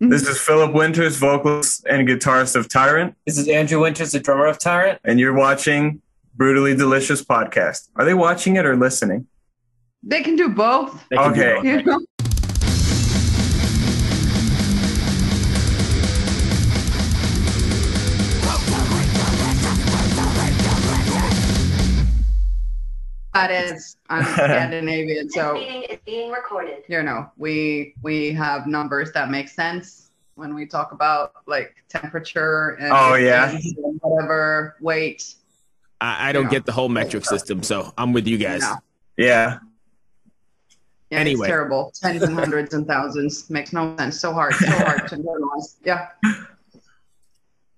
Mm-hmm. This is Philip Winters, vocalist and guitarist of Tyrant, This is Andrew Winters, the drummer of Tyrant. and you're watching Brutally Delicious Podcast. Are they watching it or listening? They can do both. They can do Okay. both. That is, I'm Scandinavian, This so meeting is being recorded. you know we we have numbers that make sense when we talk about like temperature and Oh, yeah. and whatever weight. I, I don't Yeah. get the whole metric system, so I'm with you guys. No. Yeah. Yeah, Anyway. it's terrible. Tens and hundreds and thousands makes no sense. So hard, so hard to normalize. Yeah,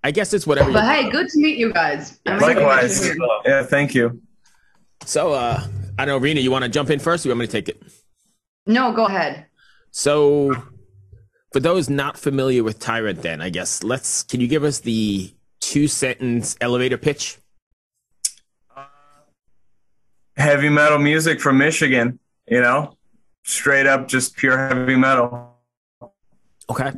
I guess it's whatever. but hey, good to meet you guys. I'm Likewise. excited to hear. Yeah, thank you. So, uh, I know, Rena, you want to jump in first? Or you want me to take it? No, go ahead. So, for those not familiar with Tyrant, then I guess let's. Can you give us the two sentence elevator pitch? Heavy metal music from Michigan, you know? Straight up just pure heavy metal. Okay.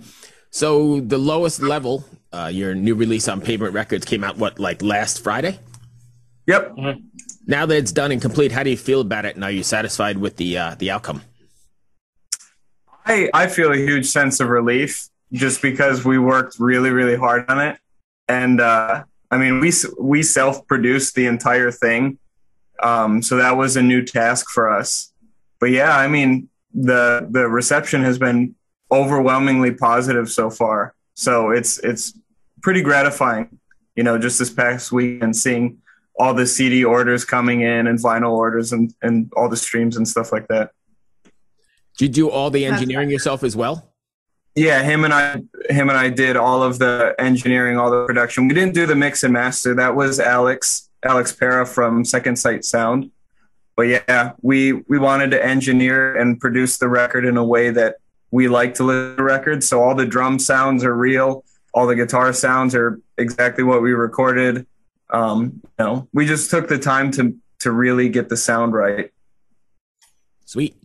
So the lowest level, uh, your new release on Pavement Records came out what, like last Friday? Yep. Now that it's done and complete, how do you feel about it? And are you satisfied with the uh, the outcome? I, I feel a huge sense of relief just because we worked really, really hard on it. And uh, I mean, we, we self produced the entire thing. Um, so that was a new task for us. But yeah, I mean, the, the reception has been overwhelmingly positive so far. So it's, it's pretty gratifying, you know, just this past week and seeing all the CD orders coming in and vinyl orders and, and all the streams and stuff like that. Did you do all the engineering yourself as well? Yeah, him and I, him and I did all of the engineering, all the production. We didn't do the mix and master. That was Alex, Alex Para from Second Sight Sound. But yeah, we we wanted to engineer and produce the record in a way that we like to listen to the record. So all the drum sounds are real. All the guitar sounds are exactly what we recorded. Um, you know, we just took the time to to really get the sound right. Sweet.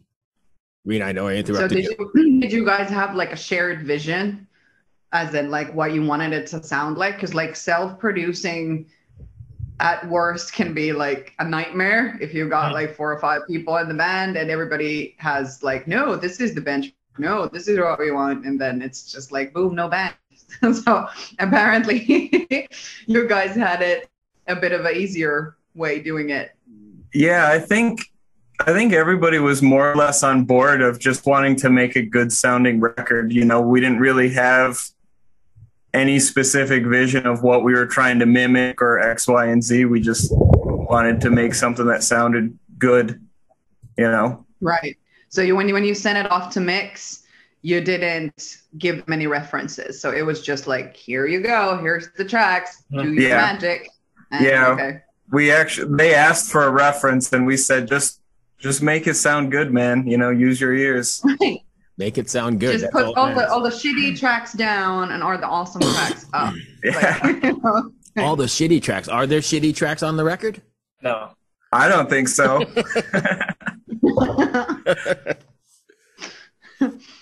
Rena, I know I So interrupted did you. you did you guys have like a shared vision, as in like what you wanted it to sound like? Because like self producing, at worst can be like a nightmare if you got like four or five people in the band and everybody has like, no, this is the bench. No, this is what we want, and then it's just like boom, no band. so apparently, you guys had it a bit of an easier way doing it. Yeah, I think I think everybody was more or less on board of just wanting to make a good sounding record. You know, we didn't really have any specific vision of what we were trying to mimic or X, Y, and Z. We just wanted to make something that sounded good. You know, Right. So you when you when you sent it off to mix, you didn't give many references. So it was just like, here you go, here's the tracks, do your Yeah. magic. And- Yeah. Okay. we actually they asked for a reference, and we said just just make it sound good, man. You know, use your ears. Right. Make it sound good. Just That's put all all the all the shitty tracks down and or the awesome tracks up. Yeah, Like, you know? all the shitty tracks. Are there shitty tracks on the record? No. I don't think so.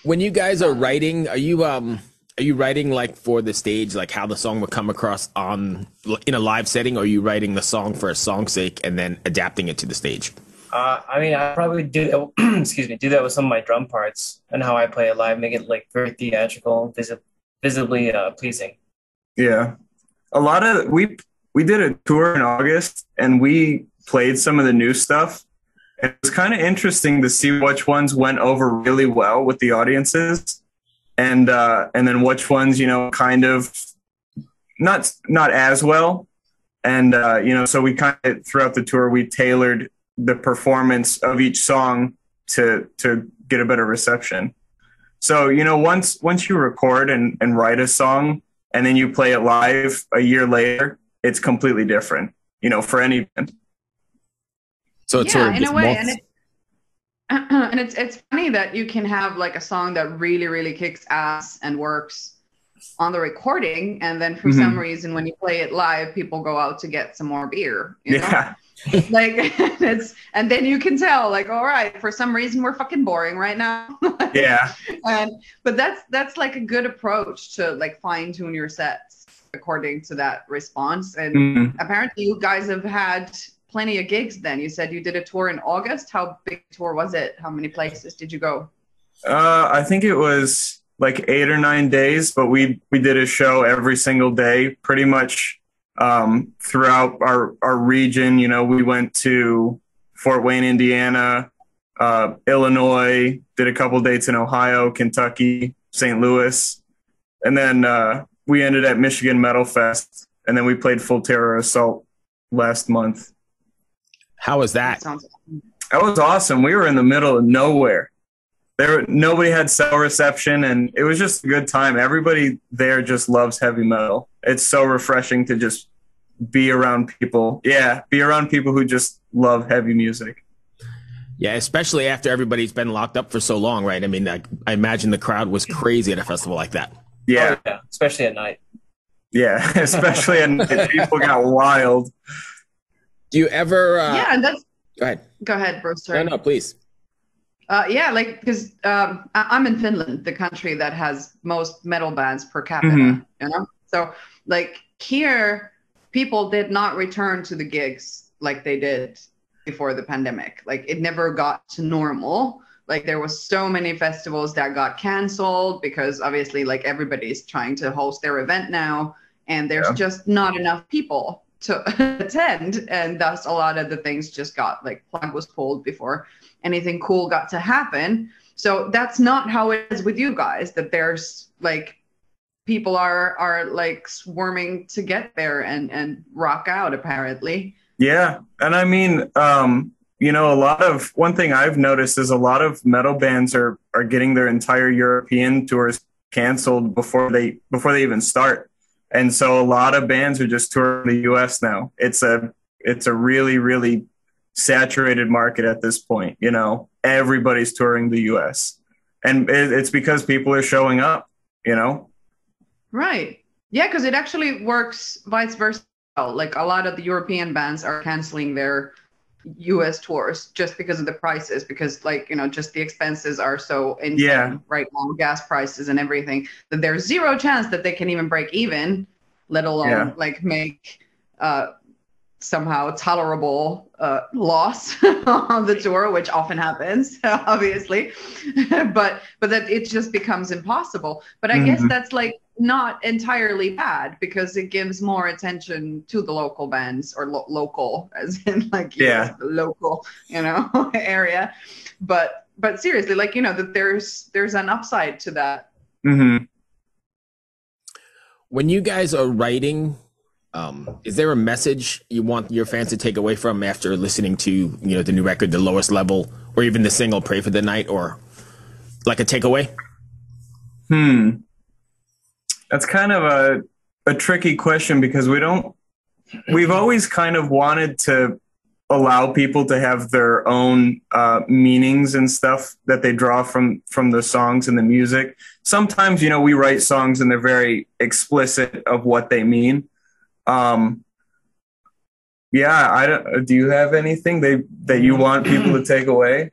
When you guys are writing, are you um are you writing like for the stage, like how the song would come across on in a live setting, or are you writing the song for a song's sake and then adapting it to the stage? Uh, I mean, I probably do excuse me, do that with some of my drum parts and how I play it live, make it like very theatrical, visi- visibly uh, pleasing. Yeah. A lot of we we did a tour in August and we played some of the new stuff. It was kind of interesting to see which ones went over really well with the audiences and uh and then which ones, you know, kind of not not as well. And uh you know, so we kind of throughout the tour we tailored the performance of each song to to get a better reception. So, you know, once once you record and and write a song, and then you play it live a year later, it's completely different, you know, for any band. So it's yeah, sort of in a way, multi- and it's and it's it's funny that you can have like a song that really really kicks ass and works on the recording, and then for Mhm. some reason when you play it live, people go out to get some more beer. You know? Yeah. like it's and then you can tell like all right for some reason we're fucking boring right now Yeah. and but that's that's like a good approach to like fine tune your sets according to that response. And Mhm. apparently, you guys have had plenty of gigs. Then you said you did a tour in August. How big tour was it? How many places did you go? Uh, I think it was like eight or nine days, but we we did a show every single day, pretty much um, throughout our our region. You know, we went to Fort Wayne, Indiana, uh, Illinois, did a couple dates in Ohio, Kentucky, St. Louis, and then uh, we ended at Michigan Metal Fest, and then we played Full Terror Assault last month. How was that? That was awesome. We were in the middle of nowhere. There, nobody had cell reception, and it was just a good time. Everybody there just loves heavy metal. It's so refreshing to just be around people. Yeah, be around people who just love heavy music. Yeah, especially after everybody's been locked up for so long, right? I mean, I, I imagine the crowd was crazy at a festival like that. Yeah, Oh, yeah, especially at night. yeah. Especially and people got wild. Do you ever? Uh, yeah, and that's Go ahead. go ahead, Bruce. No, no, please. Uh, yeah, like because um, I- I'm in Finland, the country that has most metal bands per capita. Mhm. You know, so like here, people did not return to the gigs like they did before the pandemic. Like it never got to normal. Like there was so many festivals that got canceled because obviously like everybody's trying to host their event now, and there's Yeah. just not enough people to attend, and thus a lot of the things just got like plug was pulled before anything cool got to happen. So that's not how it is with you guys. That there's like people are are like swarming to get there and and rock out. Apparently, Yeah, and I mean, um, you know, a lot of one thing I've noticed is a lot of metal bands are are getting their entire European tours canceled before they before they even start, and so a lot of bands are just touring the U.S. now. It's a it's a really really saturated market at this point. You know, everybody's touring the U.S. and it's because people are showing up. You know, right? Yeah, because it actually works vice versa. Like a lot of the European bands are canceling their US tours just because of the prices, because like, you know, just the expenses are so insane Yeah. right now, gas prices and everything, that there's zero chance that they can even break even, let alone Yeah. like make uh somehow tolerable uh, loss on the tour, which often happens, obviously. but but that it just becomes impossible. But I guess Mhm. that's like not entirely bad because it gives more attention to the local bands or lo- local, as in like Yeah. the local, you know, area. But but seriously, like you know that there's there's an upside to that. mm-hmm. When you guys are writing, um, is there a message you want your fans to take away from after listening to you know the new record, the lowest level, or even the single "Pray for the Night," or like a takeaway? Hmm. That's kind of a a tricky question because we don't we've always kind of wanted to allow people to have their own uh, meanings and stuff that they draw from from the songs and the music. Sometimes, you know, we write songs and they're very explicit of what they mean. Um, yeah, I don't. Do you have anything they that you want people to take away?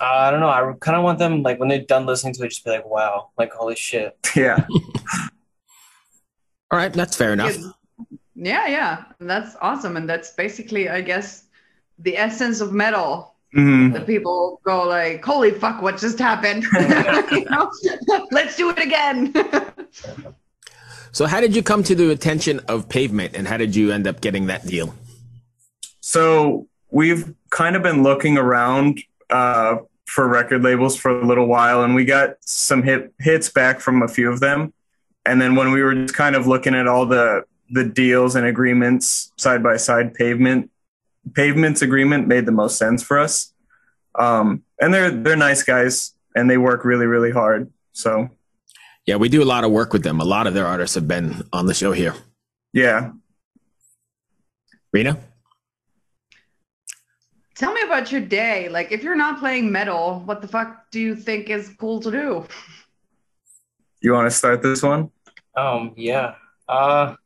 Uh, I don't know. I kind of want them like when they're done listening to it, just be like, "Wow, like holy shit." Yeah, All right, that's fair enough. Yeah, yeah, that's awesome, and that's basically, I guess, the essence of metal. Mhm. that people go like, "Holy fuck, what just happened?" You know? Let's do it again. So, how did you come to the attention of Pavement, and how did you end up getting that deal? So we've kind of been looking around uh, for record labels for a little while, and we got some hit, hits back from a few of them. And then when we were just kind of looking at all the the deals and agreements side by side, pavement pavement's agreement made the most sense for us. Um, and they're they're nice guys, and they work really really hard. So Yeah, we do a lot of work with them. A lot of their artists have been on the show here. yeah, Rena? Tell me about your day. Like, if you're not playing metal, what the fuck do you think is cool to do? you want to start this one? Um, yeah. Uh,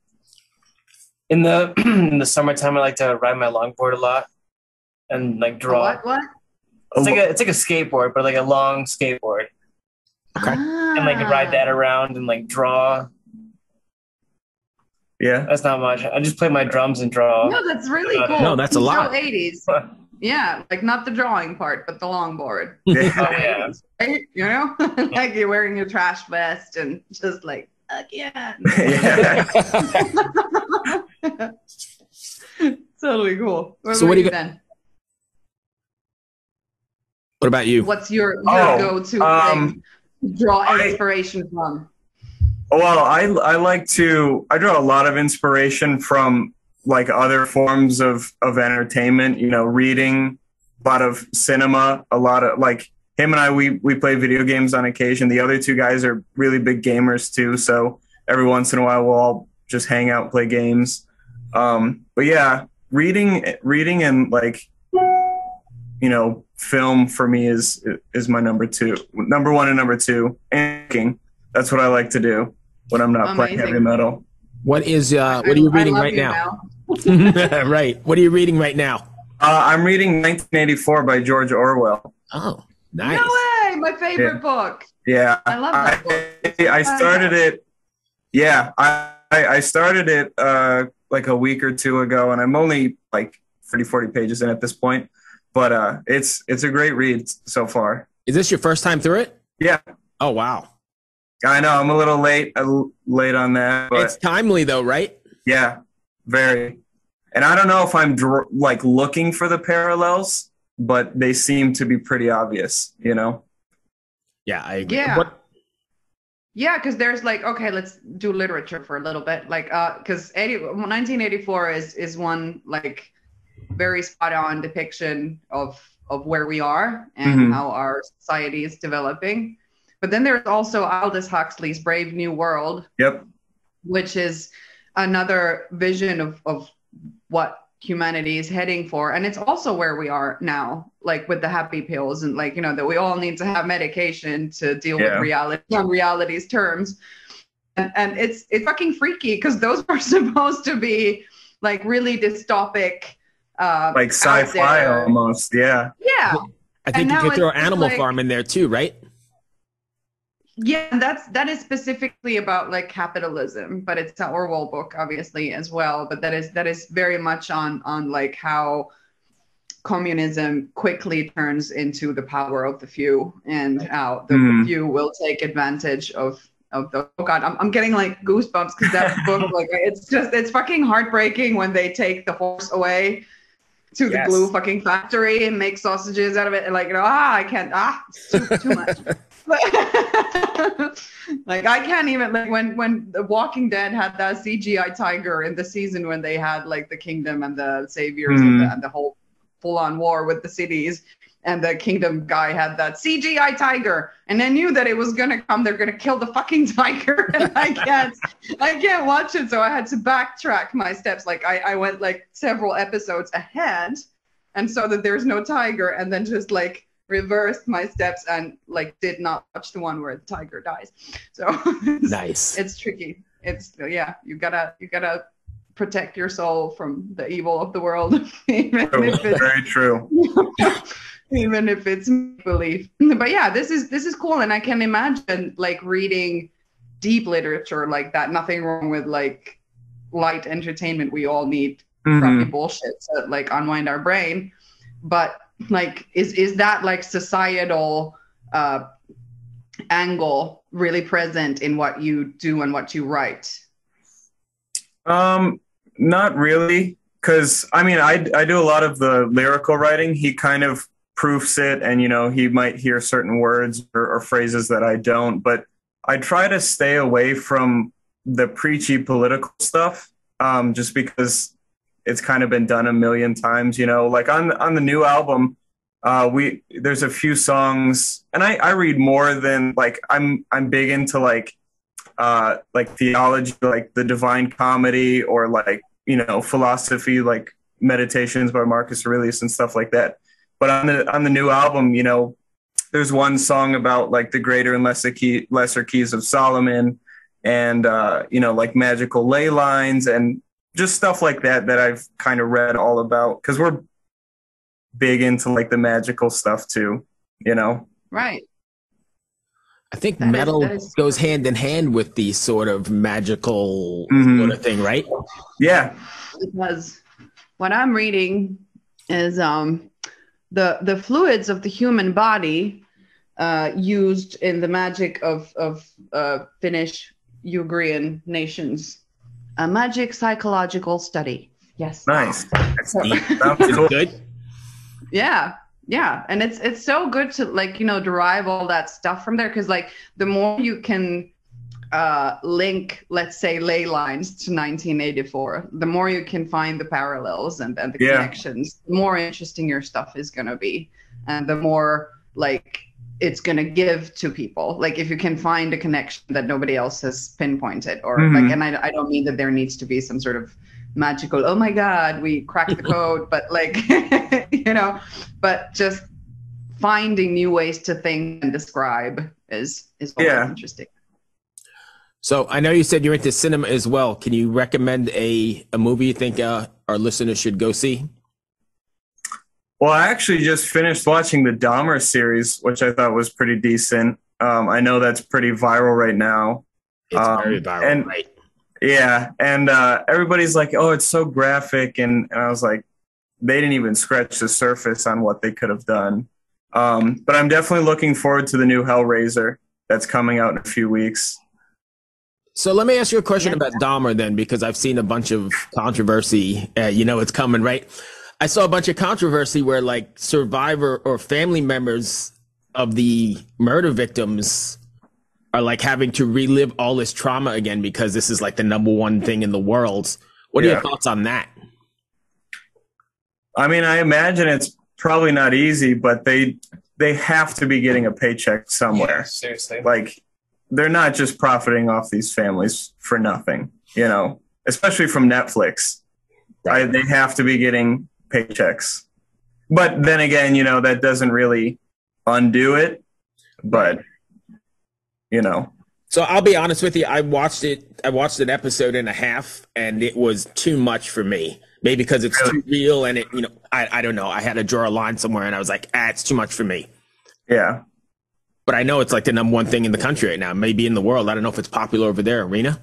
in the in the summertime, I like to ride my longboard a lot and like draw. What? What? It's like a it's like a skateboard, but like a long skateboard, Okay. and like ride that around and like draw. yeah. That's not much. I just play my drums and draw. No, that's really Uh, cool. No, that's a lot. 80s. Yeah, like not the drawing part, but the longboard. Yeah. Oh yeah. Right? You know, like you're wearing your trash vest and just like, fuck yeah. yeah. totally cool. What So what do you you got- then? What about you? What's your, your Oh, go-to um, thing? Draw I- inspiration from. Well, I I like to I draw a lot of inspiration from like other forms of of entertainment. You know, reading, a lot of cinema, a lot of like him and I we we play video games on occasion. The other two guys are really big gamers too, so every once in a while we'll all just hang out, play games. Um, but yeah, reading reading and like you know film for me is is my number two, number one and number two. And. That's what I like to do when I'm not playing heavy metal. What is uh what are you reading right you, now? Mel. right. What are you reading right now? Uh, I'm reading 1984 by George Orwell. Oh, nice. No way! My favorite Yeah. book. Yeah, I love that book. I, I started it. Yeah, I I I started it uh, like a week or two ago, and I'm only like 30, 40 pages in at this point. But uh, it's it's a great read so far. Is this your first time through it? Yeah, Oh wow. I know I'm a little late uh, late on that, but it's timely though, right? yeah, very. And I don't know if I'm dr- like looking for the parallels, but they seem to be pretty obvious. You know. Yeah, I agree. Yeah. What Yeah, because there's like okay, let's do literature for a little bit. Like, uh, because 1984 is is one like very spot on depiction of of where we are and Mhm. how our society is developing. But then there's also Aldous Huxley's Brave New World, Yep. which is another vision of of what humanity is heading for and it's also where we are now like with the happy pills and like you know that we all need to have medication to deal Yeah. with reality on reality's terms and, and it's it's fucking freaky because those are supposed to be like really dystopic uh Like sci-fi almost. Yeah. yeah I think And you now could throw Animal like- Farm in there too, right? Yeah, that's that is specifically about like capitalism, but it's an Orwell book, obviously, as well. But that is that is very much on on like how communism quickly turns into the power of the few, and how the, the few will take advantage of of the. Oh God, I'm I'm getting like goosebumps because that book, like, it's just it's fucking heartbreaking when they take the horse away to the Yes. glue fucking factory and make sausages out of it, and like you know, ah, I can't, ah, it's too too much. like I can't even like when when The Walking Dead had that CGI tiger in the season when they had like the kingdom and the saviors and, the, Mhm. and the whole full on war with the cities and the kingdom guy had that CGI tiger and I knew that it was gonna come they're gonna kill the fucking tiger and I can't I can't watch it so I had to backtrack my steps like I, I went like several episodes ahead and saw that there's no tiger and then just like reversed my steps and like did not watch the one where the tiger dies so it's, Nice. it's tricky it's yeah you gotta you gotta protect your soul from the evil of the world even if it's Very true. even if it's belief but yeah this is this is cool and i can imagine like reading deep literature like that nothing wrong with like light entertainment we all need Mhm. crappy bullshit to like unwind our brain but like is is that like societal uh angle really present in what you do and what you write Um, not really, because I mean, I I do a lot of the lyrical writing. He kind of proofs it, and you know, he might hear certain words or, or phrases that I don't. But I try to stay away from the preachy political stuff, um, just because it's kind of been done a million times. You know, like on on the new album. Uh, we there's a few songs, and I, I read more than like I'm I'm big into like uh, like theology, like the Divine Comedy, or like you know philosophy, like Meditations by Marcus Aurelius and stuff like that. But on the on the new album, you know, there's one song about like the greater and lesser key, lesser keys of Solomon, and uh, you know, like magical ley lines and just stuff like that that I've kind of read all about because we're big into like the magical stuff too. You know. Right. I think That is- metal that is goes hand in hand with the sort of magical Mhm. sort of thing, right? Yeah. because what I'm reading is um, the the fluids of the human body uh, used in the magic of of uh, Finnish Ugrian nations, a magic psychological study. Yes. Nice. So- cool. good? yeah yeah and it's it's so good to like you know derive all that stuff from there because like the more you can uh link let's say ley lines to 1984 the more you can find the parallels and, and the Yeah. connections the more interesting your stuff is going to be and the more like it's going to give to people like if you can find a connection that nobody else has pinpointed or Mhm. like and I, I don't mean that there needs to be some sort of magical oh my god we cracked the code but like you know but just finding new ways to think and describe is is always Yeah. interesting So I know you said you're into cinema as well. Can you recommend a, a movie you think uh, our listeners should go see? Well, I actually just finished watching the Dahmer series, which I thought was pretty decent. Um, I know that's pretty viral right now. It's Um, very viral, and- right? Yeah, and uh, everybody's like, "Oh, it's so graphic," and, and I was like, they didn't even scratch the surface on what they could have done. Um, but I'm definitely looking forward to the new Hellraiser that's coming out in a few weeks. So let me ask you a question Yeah. about Dahmer then, because I've seen a bunch of controversy. Uh, you know, it's coming, right? I saw a bunch of controversy where like survivor or family members of the murder victims are like having to relive all this trauma again because this is like the number one thing in the world. What are Yeah. your thoughts on that? I mean, I imagine it's probably not easy, but they they have to be getting a paycheck somewhere. Seriously. Like they're not just profiting off these families for nothing, you know, especially from Netflix. I, they have to be getting paychecks. But then again, you know, that doesn't really undo it. But, you know, So I'll be honest with you. I watched it. I watched an episode and a half, and it was too much for me. Maybe because it's Really? too real, and it, you know, I, I don't know. I had to draw a line somewhere, and I was like, ah, it's too much for me. yeah. But I know it's like the number one thing in the country right now, maybe in the world. I don't know if it's popular over there, Rena.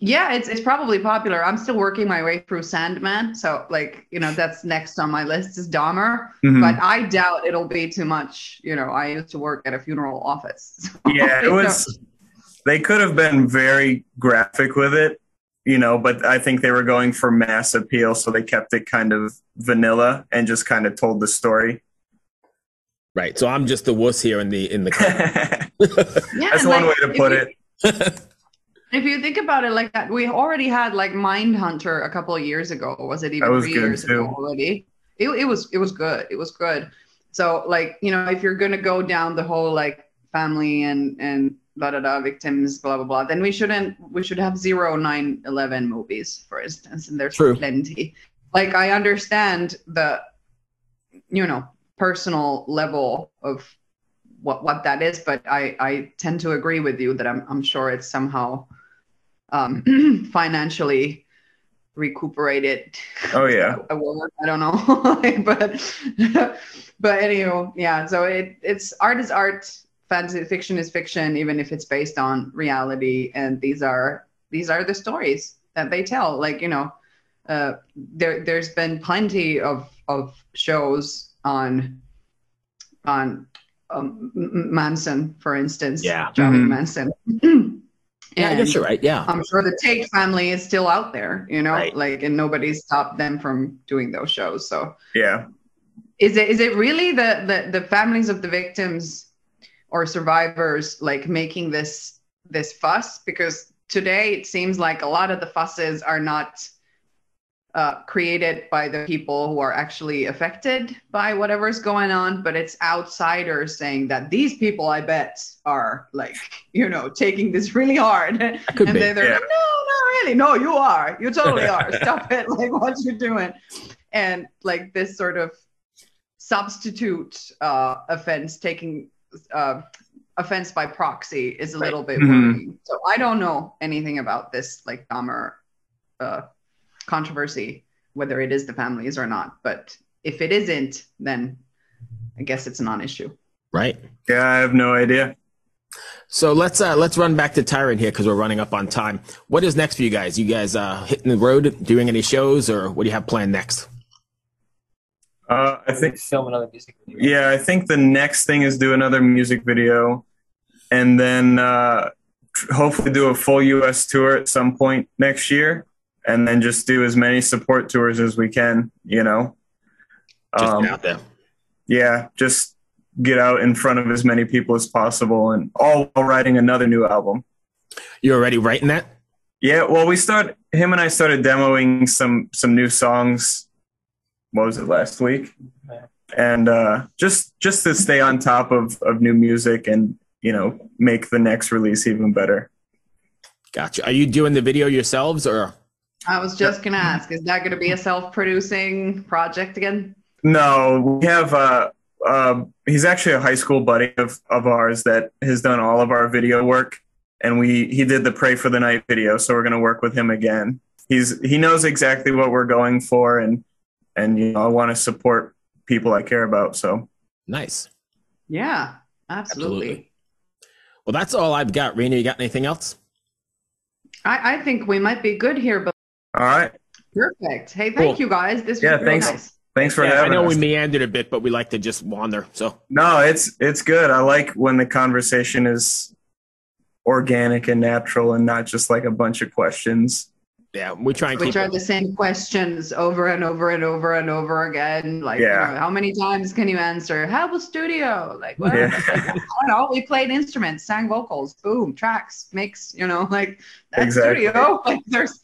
Yeah it's, it's probably popular i'm still working my way through sandman so like you know that's next on my list is dahmer Mhm. but i doubt it'll be too much you know i used to work at a funeral office so, yeah, it was. They could have been very graphic with it, you know, but I think they were going for mass appeal, so they kept it kind of vanilla and just kind of told the story. Right. So I'm just the wuss here in the in the. That's yeah, and, one like, way to put you- it. If you think about it like that, we already had like Mindhunter a couple of years ago. Was it even was three years ago already? It, it was it was good. It was good. So like you know, if you're gonna go down the whole like family and and blah blah blah victims blah blah blah, then we shouldn't we should have zero nine eleven movies for instance, and there's True. plenty. Like I understand the you know personal level of what what that is, but I I tend to agree with you that I'm I'm sure it's somehow um, financially recuperated. Oh, yeah. I don't know, but but anyway, yeah. So it it's art is art, fantasy fiction is fiction, even if it's based on reality. And these are these are the stories that they tell. Like you know, uh, there there's been plenty of of shows on on um, Manson, for instance. Yeah. Charlie Mhm. Manson. yeah, I guess you're right. Yeah. I'm sure the Tate family is still out there, you know, Right. like, and nobody stopped them from doing those shows. So, Yeah. is it is it really the the, the families of the victims or survivors like making this this fuss? Because today it seems like a lot of the fusses are not uh, created by the people who are actually affected by whatever's going on, but it's outsiders saying that these people, I bet, are like, you know, taking this really hard. could and be, they're yeah. like, no, not really. No, you are. You totally are. Stop it. Like, what you doing? And like this sort of substitute uh, offense, taking uh, offense by proxy, is a Right. little bit Mhm. worrying. So I don't know anything about this, like Dahmer uh, controversy, whether it is the families or not. But if it isn't, then I guess it's a non-issue. Right. Yeah, I have no idea. So let's uh, let's run back to Tyrant here because we're running up on time. What is next for you guys? You guys uh, hitting the road, doing any shows, or what do you have planned next? Uh, I think film another music video. Yeah, I think the next thing is do another music video, and then uh, hopefully do a full U.S. tour at some point next year, and then just do as many support tours as we can. You know, Just Um, out there. yeah, just get out in front of as many people as possible, and all while writing another new album. You already writing that? Yeah, well, we start him and I started demoing some some new songs. What was it last week? And uh, just just to stay on top of of new music and you know make the next release even better. Gotcha. Are you doing the video yourselves, or I was just gonna ask, is that gonna be a self-producing project again? No, we have. Uh, uh, he's actually a high school buddy of of ours that has done all of our video work, and we he did the "Pray for the Night" video, so we're gonna work with him again. He's he knows exactly what we're going for, and and you know I want to support people I care about. So nice? Yeah, absolutely. Absolutely. Well, that's all I've got. Rena, you got anything else? I, I think we might be good here, but all right, perfect. Hey, thank Cool. you guys. This was Yeah, really thanks. nice. thanks for Yeah, I know us. we meandered a bit, but we like to just wander. So no, it's it's good. I like when the conversation is organic and natural, and not just like a bunch of questions. yeah, we try and Which keep. are it- the same questions over and over and over and over again. Like, Yeah. you know, how many times can you answer? How was studio? Like, what? Yeah. I don't know. We played instruments, sang vocals, boom, tracks, mix. You know, like that's Exactly. studio. Like, there's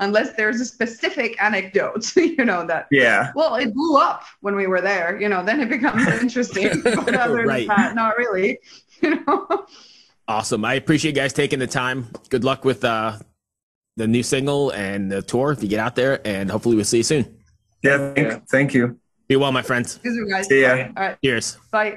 unless there's a specific anecdote, you know that. Yeah, Well, it blew up when we were there. You know, then it becomes interesting. but other Right. than that, not really. You know. Awesome. I appreciate you guys taking the time. Good luck with uh, the new single and the tour if you get out there, and hopefully we'll see you soon. yeah. Thank, thank you. Be well, my friends. These are guys. See ya. All right. Cheers. Bye.